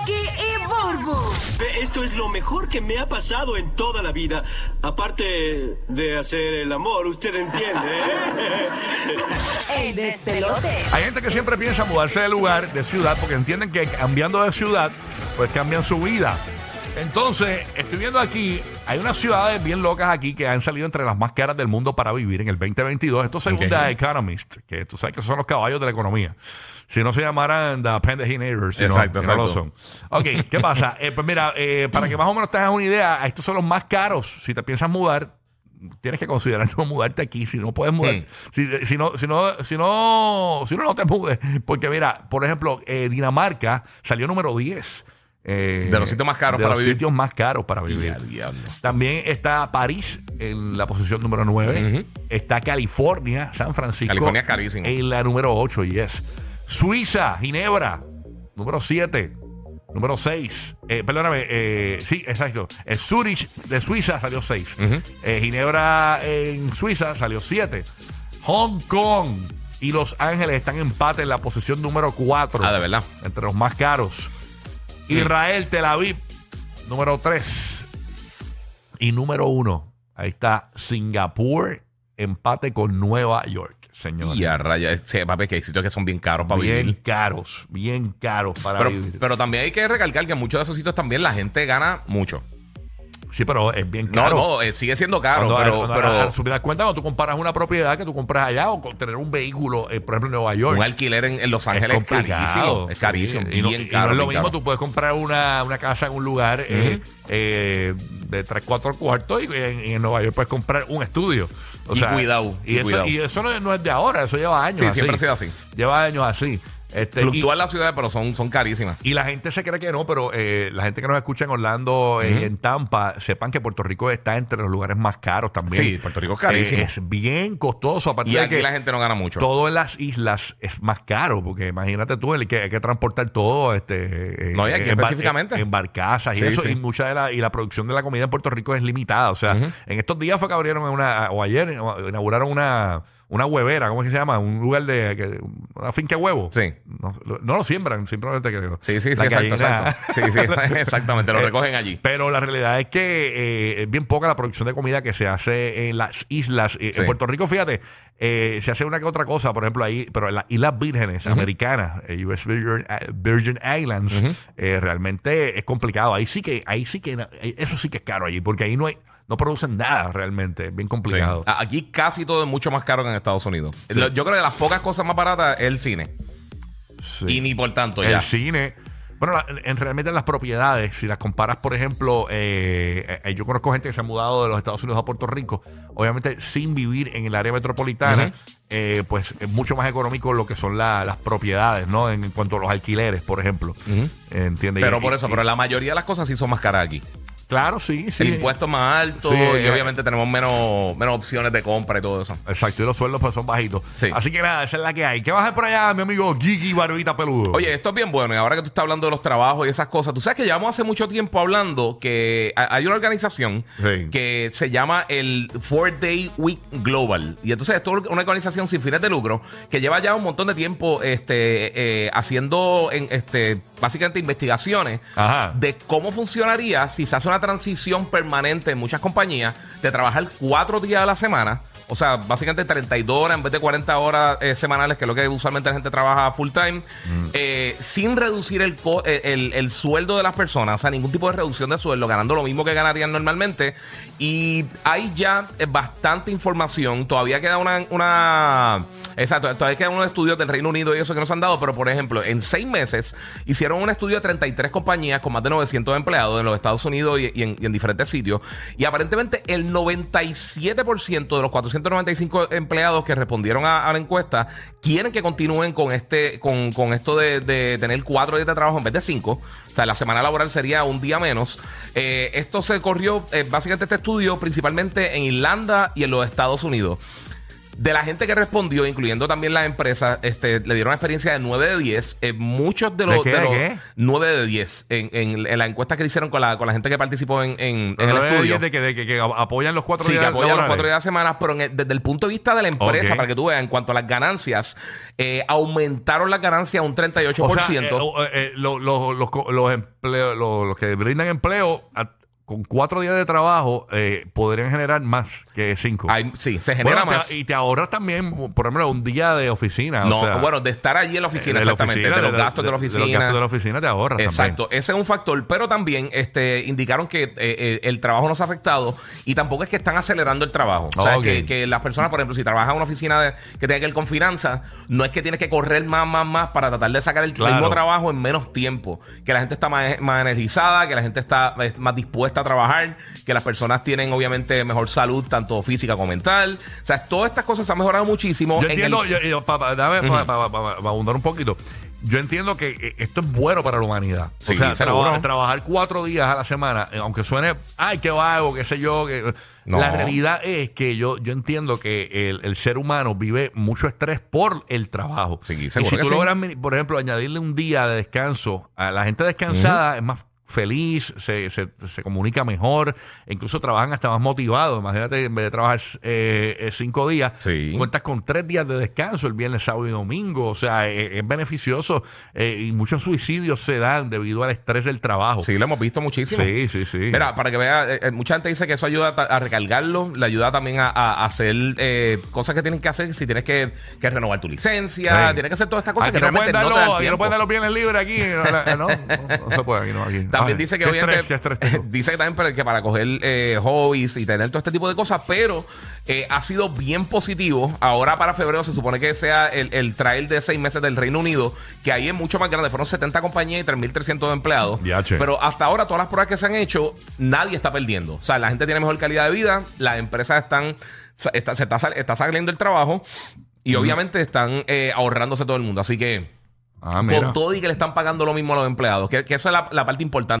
Rocky y Burbu. Esto es lo mejor que me ha pasado en toda la vida. Aparte de hacer el amor, usted entiende. ¿eh? El despelote. Hay gente que siempre piensa mudarse de lugar, de ciudad, porque entienden que cambiando de ciudad, pues cambian su vida. Entonces, estoy viendo aquí, hay unas ciudades bien locas aquí que han salido entre las más caras del mundo para vivir en el 2022. Esto según Ok. The Economist, que tú sabes que son los caballos de la economía. Si no se llamaran The Pendeginators, si no, Exacto, no lo exacto. son. Ok, ¿qué pasa? Eh, pues mira, eh, para que más o menos te hagas una idea, estos son los más caros. Si te piensas mudar, tienes que considerar no mudarte aquí. Si no puedes mudar, Mm. si, si no, si no, si no, si no, no te mudes. Porque mira, por ejemplo, eh, Dinamarca salió número 10. eh, De los sitios más caros de para los vivir. sitios más caros para vivir. También está París en la posición número 9. Ujú. Está California, San Francisco. California es carísimo. En la número 8, yes. Suiza, Ginebra, número 7. Número 6. Eh, perdóname, eh, sí, exacto. El Zurich de Suiza salió 6. Ujú. Ginebra en Suiza salió 7. Hong Kong y Los Ángeles están en empate en la posición número 4. Ah, de verdad. Entre los más caros. Israel, Tel Aviv, número 3. Y número 1, ahí está Singapur, empate con Nueva York, señor. Y a raya, sí, papi, que hay sitios que son bien caros para bien vivir. caros, bien caros para Pero, vivir. pero también hay que recalcar que en muchos de esos sitios también la gente gana mucho. sí, pero es bien No, caro. no, eh, sigue siendo caro, Cuando- pero, cuando- pero la cuenta, cuando tú comparas una propiedad que tú compras allá o con tener un vehículo, eh, por ejemplo, en Nueva York. un alquiler en, en Los es Ángeles es, carísimo. Es carísimo, Sí, y no, bien y no caro. es lo bien mismo, caro. tú puedes comprar una, una casa en un lugar eh, eh, de 3, 4 cuartos y en, y en Nueva York puedes comprar un estudio. O Y cuidado, Y, y eso, cuidado. y eso no, es- no es de ahora, eso lleva años. Sí, así. siempre ha sido así. Lleva años así. Este, Fluctúan las ciudades, pero son, son carísimas. y la gente se cree que no, pero eh, la gente que nos escucha en Orlando y Ujú. en Tampa, sepan que Puerto Rico está entre los lugares más caros también. Sí, Puerto Rico es carísimo. Eh, es bien costoso. Aparte Y de aquí que la gente no gana mucho. todo en las islas es más caro, porque imagínate tú, el que hay que transportar todo. Este, No, y aquí en específicamente. En, en barcazas y eso. sí. Y mucha de la, y la producción de la comida en Puerto Rico es limitada. O sea, en estos días fue que abrieron una, o ayer inauguraron una. Una huevera, ¿cómo es que se llama? Un lugar de. Que, una finca de huevo. Sí. No, lo- no lo siembran, simplemente que. Sí, sí, sí, exacto, exacto. Sí, sí, exactamente, lo Eh, recogen allí. Pero la realidad es que eh, es bien poca la producción de comida que se hace en las islas. Eh, Sí. En Puerto Rico, fíjate, eh, se hace una que otra cosa, por ejemplo, ahí, pero en las Islas Vírgenes americanas, eh, US Virgin, Virgin Islands, realmente es complicado. Ahí sí que, ahí sí que, eso sí que es caro allí, porque ahí no hay, no producen nada realmente, es bien complicado. Aquí casi todo es mucho más caro que en Estados Unidos. Yo creo que las pocas cosas más baratas es el cine. Sí. Y ni por tanto el ya. cine. Bueno, la- en realmente las propiedades, si las comparas, por ejemplo, eh, eh, yo conozco gente que se ha mudado de los Estados Unidos a Puerto Rico, obviamente sin vivir en el área metropolitana, eh, pues es mucho más económico lo que son la- las propiedades, ¿no? En, en cuanto a los alquileres, por ejemplo. Ujú. ¿Entiendes? Pero Y- por eso, y- pero la mayoría de las cosas sí son más caras aquí. Claro, sí, sí. El impuesto es más alto Sí, y eh, obviamente tenemos menos, menos opciones de compra y todo eso. Exacto, y los sueldos pues son bajitos. Sí. Así que nada, esa es la que hay. ¿Qué vas a hacer por allá, mi amigo Gigi Barbita Peludo? Oye, esto es bien bueno. Y ahora que tú estás hablando de los trabajos y esas cosas, tú sabes que llevamos hace mucho tiempo hablando que ha- hay una organización Sí. que se llama el Four Day Week Global. Y entonces esto es una organización sin fines de lucro que lleva ya un montón de tiempo este, eh, haciendo en, este, básicamente investigaciones Ajá. de cómo funcionaría si se hace una transición permanente en muchas compañías de trabajar cuatro días a la semana o sea, básicamente 32 horas en vez de 40 horas eh, semanales, que es lo que usualmente la gente trabaja full time, eh, sin reducir el, co- eh, el, el sueldo de las personas, o sea, ningún tipo de reducción de sueldo, ganando lo mismo que ganarían normalmente. Y hay ya bastante información, todavía queda una... una Exacto, todavía quedan unos estudios del Reino Unido y eso que nos han dado, pero por ejemplo, en seis meses hicieron un estudio de 33 compañías con más de 900 empleados en los Estados Unidos y, en, diferentes sitios. Y aparentemente el 97% de los 495 empleados que respondieron a, la encuesta quieren que continúen con este con, con esto de, de tener cuatro días de trabajo en vez de cinco. O sea, la semana laboral sería un día menos. Eh, esto se corrió, eh, básicamente este estudio, principalmente en Irlanda y en los Estados Unidos. De la gente que respondió, incluyendo también las empresas, este, le dieron una experiencia de 9 de 10. Eh, muchos de los, ¿De qué, de los qué? 9 de 10 en, en- en la encuesta que hicieron con la, con la gente que participó en, en- el estudio. de que, de que, que apoyan los cuatro Sí, que días apoyan los laborales. cuatro días de semana, pero en el- desde el punto de vista de la empresa, Ok. para que tú veas, en cuanto a las ganancias, eh, aumentaron las ganancias un 38%. O sea, eh, eh, lo- lo- los, co- los, empleo- lo- los que brindan empleo a- con cuatro días de trabajo eh, podrían generar más que cinco. Sí, se genera Bueno, te- más. y te ahorras también, por ejemplo, un día de oficina. no, o sea, bueno, de estar allí en la oficina, de la exactamente, oficina, de los gastos de, la oficina. De los gastos de la oficina te ahorras Exacto, ese es un factor, pero también este, indicaron que eh, eh, el trabajo no se ha afectado y tampoco es que están acelerando el trabajo. O sea, que, que las personas, por ejemplo, si trabajas en una oficina de- que tenga que ver con finanzas, no es que tienes que correr más, más, más para tratar de sacar el Claro. mismo trabajo en menos tiempo. Que la gente está más, más energizada, que la gente está eh, más dispuesta trabajar, que las personas tienen obviamente mejor salud, tanto física como mental. O sea, todas estas cosas se han mejorado muchísimo. Yo en entiendo, el- yo- yo, pa- pa- pa- pa- pa- pa- pa abundar un poquito. Yo entiendo que eh, esto es bueno para la humanidad. Sí, o sea, seguro. traba- trabajar cuatro días a la semana, eh, aunque suene, ay, qué vago, qué sé yo. Que... No. La realidad es que yo, yo entiendo que el, el ser humano vive mucho estrés por el trabajo. Sí, y si tú sí. logras, mi- por ejemplo, añadirle un día de descanso a la gente descansada, es más feliz, se, se, se comunica mejor, e incluso trabajan hasta más motivados. Imagínate, en vez de trabajar eh, eh, cinco días, Sí. cuentas con tres días de descanso, el viernes, sábado y domingo. O sea, eh, es, beneficioso eh, y muchos suicidios se dan debido al estrés del trabajo. Sí, lo hemos visto muchísimo. sí, sí. sí. Mira, para que vea, eh, mucha gente dice que eso ayuda a, a recargarlo, le ayuda también a, a hacer eh, cosas que tienen que hacer, si tienes que, que renovar tu licencia, Sí. tienes que hacer todas estas cosas Aquí que no pueden no no pueden dar los bienes libres aquí. No, la- no, no, no se puede aquí, no, aquí. También Ay, dice que qué obviamente estrés, qué estrés tengo. dice que también para, que para coger eh, hobbies y tener todo este tipo de cosas, pero eh, ha sido bien positivo. Ahora para febrero se supone que sea el, el trial de seis meses del Reino Unido, que ahí es mucho más grande. Fueron 70 compañías y 3.300 empleados. Pero hasta ahora todas las pruebas que se han hecho, nadie está perdiendo. O sea, la gente tiene mejor calidad de vida, las empresas están, está, se está, está saliendo el trabajo y obviamente están eh, ahorrándose todo el mundo. Así que Ah, mira. con todo y que le están pagando lo mismo a los empleados, que, que eso es la, la parte importante.